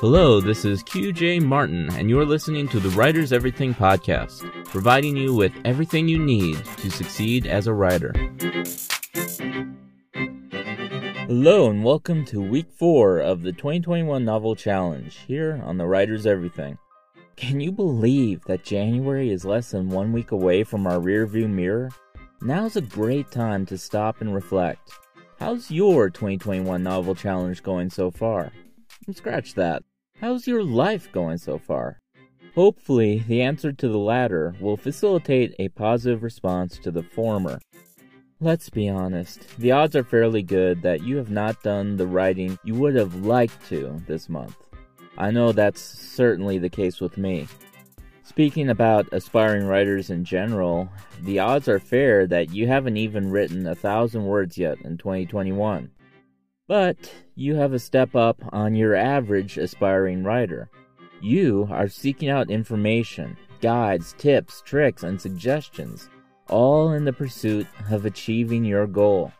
Hello, this is QJ Martin, and you're listening to the Writers Everything podcast, providing you with everything you need to succeed as a writer. Hello, and welcome to week four of the 2021 Novel Challenge here on the Writers Everything. Can you believe that January is less than one week away from our rearview mirror? Now's a great time to stop and reflect. How's your 2021 Novel Challenge going so far? Scratch that. How's your life going so far? Hopefully, the answer to the latter will facilitate a positive response to the former. Let's be honest, the odds are fairly good that you have not done the writing you would have liked to this month. I know that's certainly the case with me. Speaking about aspiring writers in general, the odds are fair that you haven't even written a thousand words yet in 2021. But you have a step up on your average aspiring writer. You are seeking out information, guides, tips, tricks, and suggestions, all in the pursuit of achieving your goal.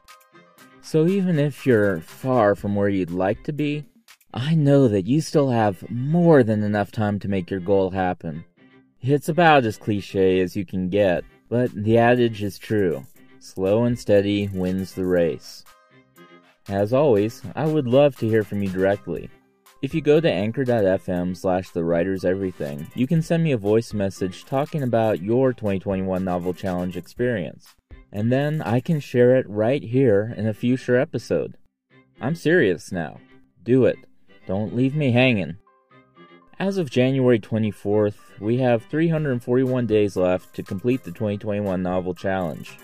So even if you're far from where you'd like to be, I know that you still have more than enough time to make your goal happen. It's about as cliche as you can get, but the adage is true. Slow and steady wins the race. As always, I would love to hear from you directly. If you go to anchor.fm slash the writers everything, you can send me a voice message talking about your 2021 novel challenge experience. And then I can share it right here in a future episode. I'm serious now. Do it. Don't leave me hanging. As of January 24th, we have 341 days left to complete the 2021 novel challenge.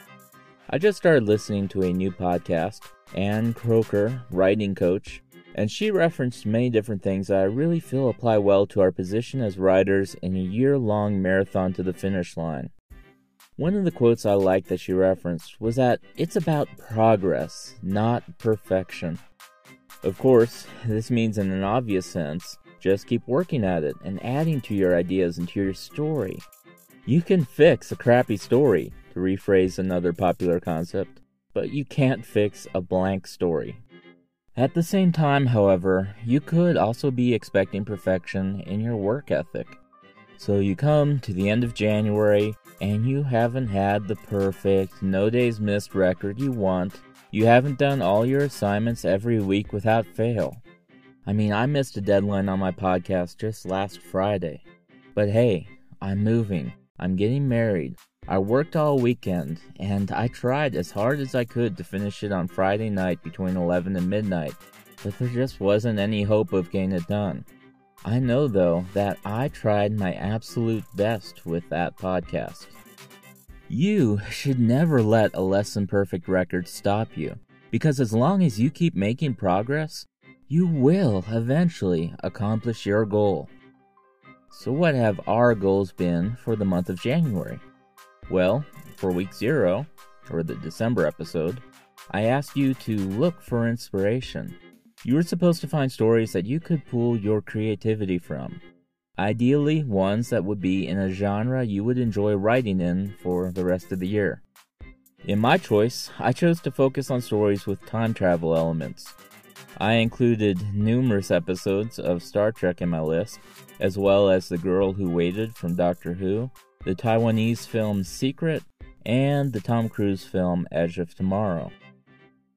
I just started listening to a new podcast, Anne Croker, writing coach, and she referenced many different things that I really feel apply well to our position as writers in a year long marathon to the finish line. One of the quotes I liked that she referenced was that it's about progress, not perfection. Of course, this means in an obvious sense, just keep working at it and adding to your ideas and to your story. You can fix a crappy story, to rephrase another popular concept but you can't fix a blank story. At the same time, however, you could also be expecting perfection in your work ethic. So you come to the end of January and you haven't had the perfect, no days missed record you want. You haven't done all your assignments every week without fail. I mean, I missed a deadline on my podcast just last Friday. But hey, I'm moving. I'm getting married. I worked all weekend, and I tried as hard as I could to finish it on Friday night between 11 and midnight, but there just wasn't any hope of getting it done. I know, though, that I tried my absolute best with that podcast. You should never let a less than perfect record stop you, because as long as you keep making progress, you will eventually accomplish your goal. So, what have our goals been for the month of January? Well, for week zero, or the December episode, I asked you to look for inspiration. You were supposed to find stories that you could pull your creativity from. Ideally, ones that would be in a genre you would enjoy writing in for the rest of the year. In my choice, I chose to focus on stories with time travel elements. I included numerous episodes of Star Trek in my list, as well as The Girl Who Waited from Doctor Who the Taiwanese film Secret, and the Tom Cruise film Edge of Tomorrow.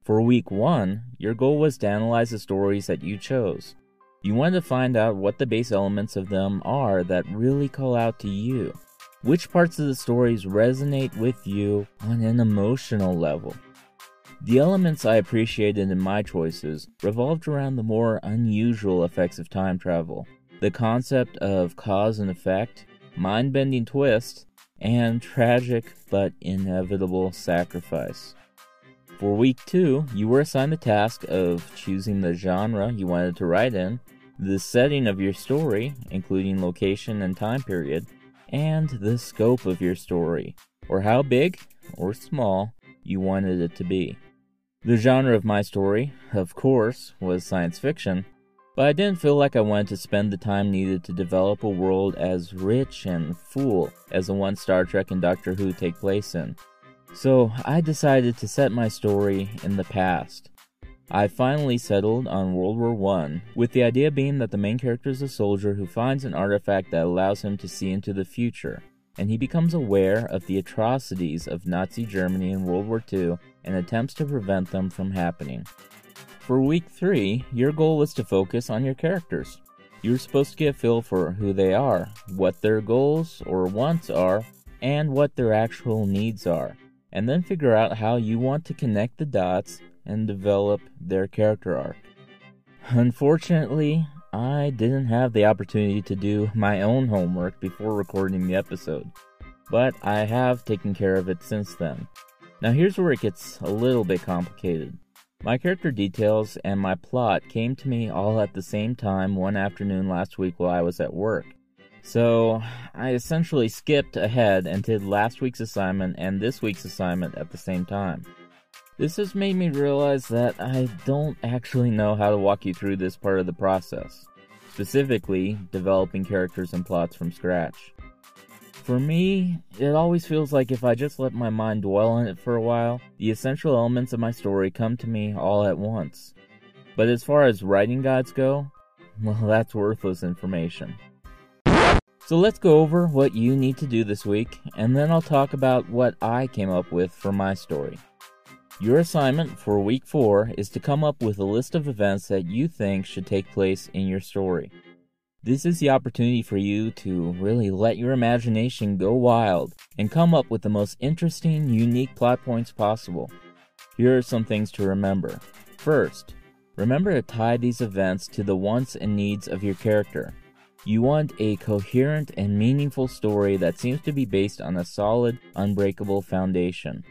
For week one, your goal was to analyze the stories that you chose. You wanted to find out what the base elements of them are that really call out to you. Which parts of the stories resonate with you on an emotional level? The elements I appreciated in my choices revolved around the more unusual effects of time travel, the concept of cause and effect, mind bending twist, and tragic but inevitable sacrifice. For week two, you were assigned the task of choosing the genre you wanted to write in, the setting of your story, including location and time period, and the scope of your story, or how big or small you wanted it to be. The genre of my story, of course, was science fiction, but I didn't feel like I wanted to spend the time needed to develop a world as rich and full as the one Star Trek and Doctor Who take place in. So I decided to set my story in the past. I finally settled on World War I, with the idea being that the main character is a soldier who finds an artifact that allows him to see into the future, and he becomes aware of the atrocities of Nazi Germany in World War II and attempts to prevent them from happening. For week 3, your goal is to focus on your characters. You're supposed to get a feel for who they are, what their goals or wants are, and what their actual needs are, and then figure out how you want to connect the dots and develop their character arc. Unfortunately, I didn't have the opportunity to do my own homework before recording the episode, but I have taken care of it since then. Now, here's where it gets a little bit complicated. My character details and my plot came to me all at the same time one afternoon last week while I was at work. So, I essentially skipped ahead and did last week's assignment and this week's assignment at the same time. This has made me realize that I don't actually know how to walk you through this part of the process, specifically developing characters and plots from scratch. For me, it always feels like if I just let my mind dwell on it for a while, the essential elements of my story come to me all at once. But as far as writing guides go, well, that's worthless information. So let's go over what you need to do this week, and then I'll talk about what I came up with for my story. Your assignment for week 4 is to come up with a list of events that you think should take place in your story. This is the opportunity for you to really let your imagination go wild and come up with the most interesting, unique plot points possible. Here are some things to remember. First, remember to tie these events to the wants and needs of your character. You want a coherent and meaningful story that seems to be based on a solid, unbreakable foundation.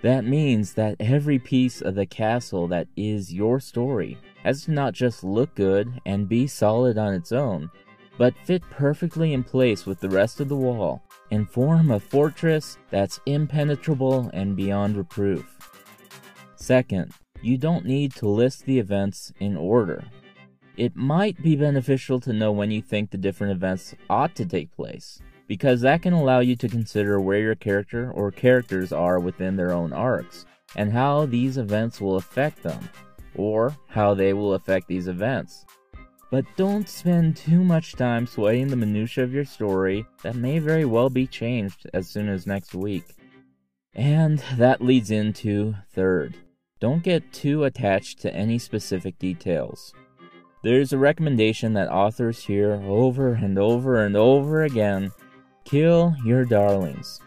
That means that every piece of the castle that is your story has to not just look good and be solid on its own, but fit perfectly in place with the rest of the wall and form a fortress that's impenetrable and beyond reproof. Second, you don't need to list the events in order. It might be beneficial to know when you think the different events ought to take place because that can allow you to consider where your character or characters are within their own arcs, and how these events will affect them, or how they will affect these events. But don't spend too much time sweating the minutiae of your story that may very well be changed as soon as next week. And that leads into third. Don't get too attached to any specific details. There's a recommendation that authors hear over and over and over again Kill your darlings.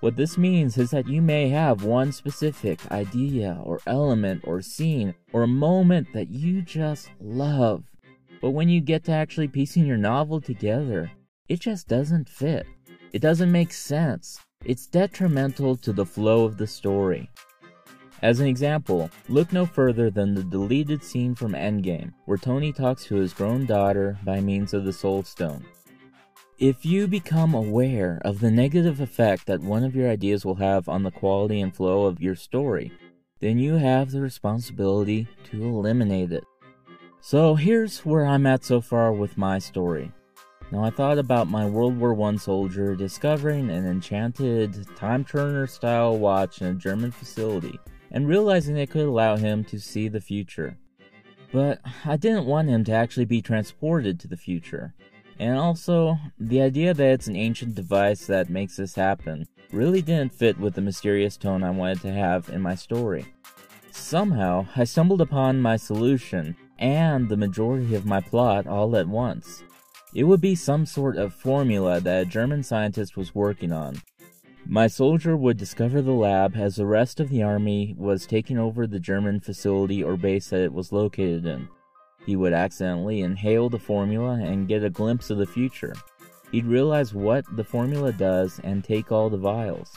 What this means is that you may have one specific idea or element or scene or a moment that you just love. But when you get to actually piecing your novel together, it just doesn't fit. It doesn't make sense. It's detrimental to the flow of the story. As an example, look no further than the deleted scene from Endgame, where Tony talks to his grown daughter by means of the Soul Stone. If you become aware of the negative effect that one of your ideas will have on the quality and flow of your story, then you have the responsibility to eliminate it. So here's where I'm at so far with my story. Now, I thought about my World War I soldier discovering an enchanted time turner style watch in a German facility and realizing it could allow him to see the future. But I didn't want him to actually be transported to the future. And also, the idea that it's an ancient device that makes this happen really didn't fit with the mysterious tone I wanted to have in my story. Somehow, I stumbled upon my solution and the majority of my plot all at once. It would be some sort of formula that a German scientist was working on. My soldier would discover the lab as the rest of the army was taking over the German facility or base that it was located in. He would accidentally inhale the formula and get a glimpse of the future. He'd realize what the formula does and take all the vials.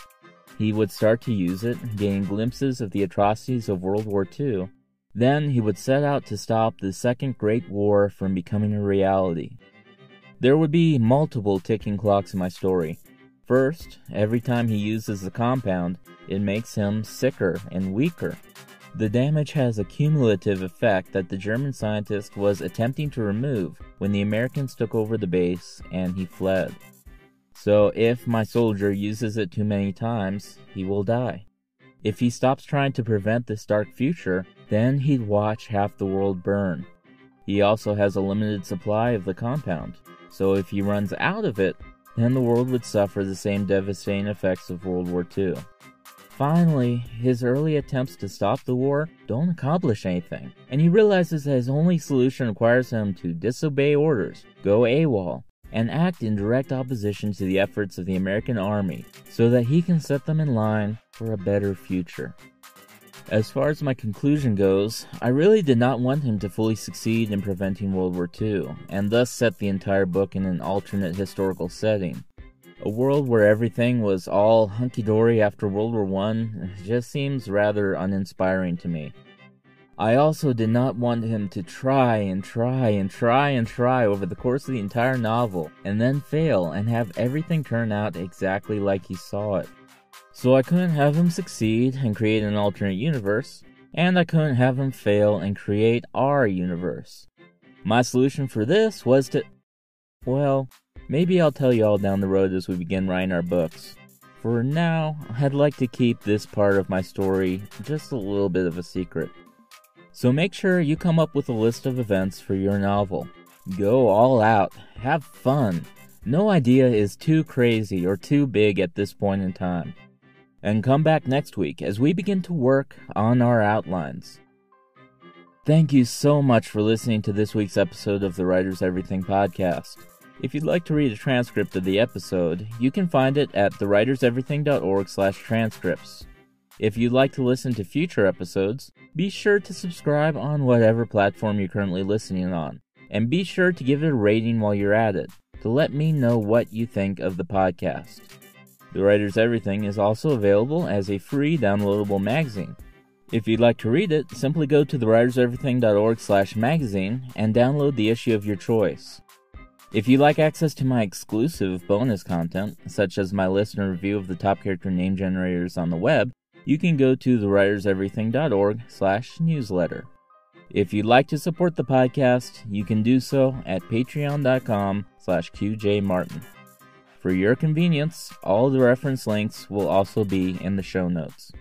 He would start to use it, gain glimpses of the atrocities of World War II. Then he would set out to stop the Second Great War from becoming a reality. There would be multiple ticking clocks in my story. First, every time he uses the compound, it makes him sicker and weaker. The damage has a cumulative effect that the German scientist was attempting to remove when the Americans took over the base and he fled. So if my soldier uses it too many times, he will die. If he stops trying to prevent this dark future, then he'd watch half the world burn. He also has a limited supply of the compound, so if he runs out of it, then the world would suffer the same devastating effects of World War II. Finally, his early attempts to stop the war don't accomplish anything, and he realizes that his only solution requires him to disobey orders, go AWOL, and act in direct opposition to the efforts of the American army so that he can set them in line for a better future. As far as my conclusion goes, I really did not want him to fully succeed in preventing World War II, and thus set the entire book in an alternate historical setting. A world where everything was all hunky dory after World War I just seems rather uninspiring to me. I also did not want him to try and try and try and try over the course of the entire novel and then fail and have everything turn out exactly like he saw it. So I couldn't have him succeed and create an alternate universe, and I couldn't have him fail and create our universe. My solution for this was to. Well, Maybe I'll tell you all down the road as we begin writing our books. For now, I'd like to keep this part of my story just a little bit of a secret. So make sure you come up with a list of events for your novel. Go all out, have fun. No idea is too crazy or too big at this point in time. And come back next week as we begin to work on our outlines. Thank you so much for listening to this week's episode of the Writers Everything podcast. If you'd like to read a transcript of the episode, you can find it at thewriterseverything.org/transcripts. If you'd like to listen to future episodes, be sure to subscribe on whatever platform you're currently listening on, and be sure to give it a rating while you're at it to let me know what you think of the podcast. The Writers Everything is also available as a free downloadable magazine. If you'd like to read it, simply go to thewriterseverything.org/magazine and download the issue of your choice. If you'd like access to my exclusive bonus content, such as my listener review of the top character name generators on the web, you can go to thewriterseverything.org slash newsletter. If you'd like to support the podcast, you can do so at patreon.com slash qjmartin. For your convenience, all the reference links will also be in the show notes.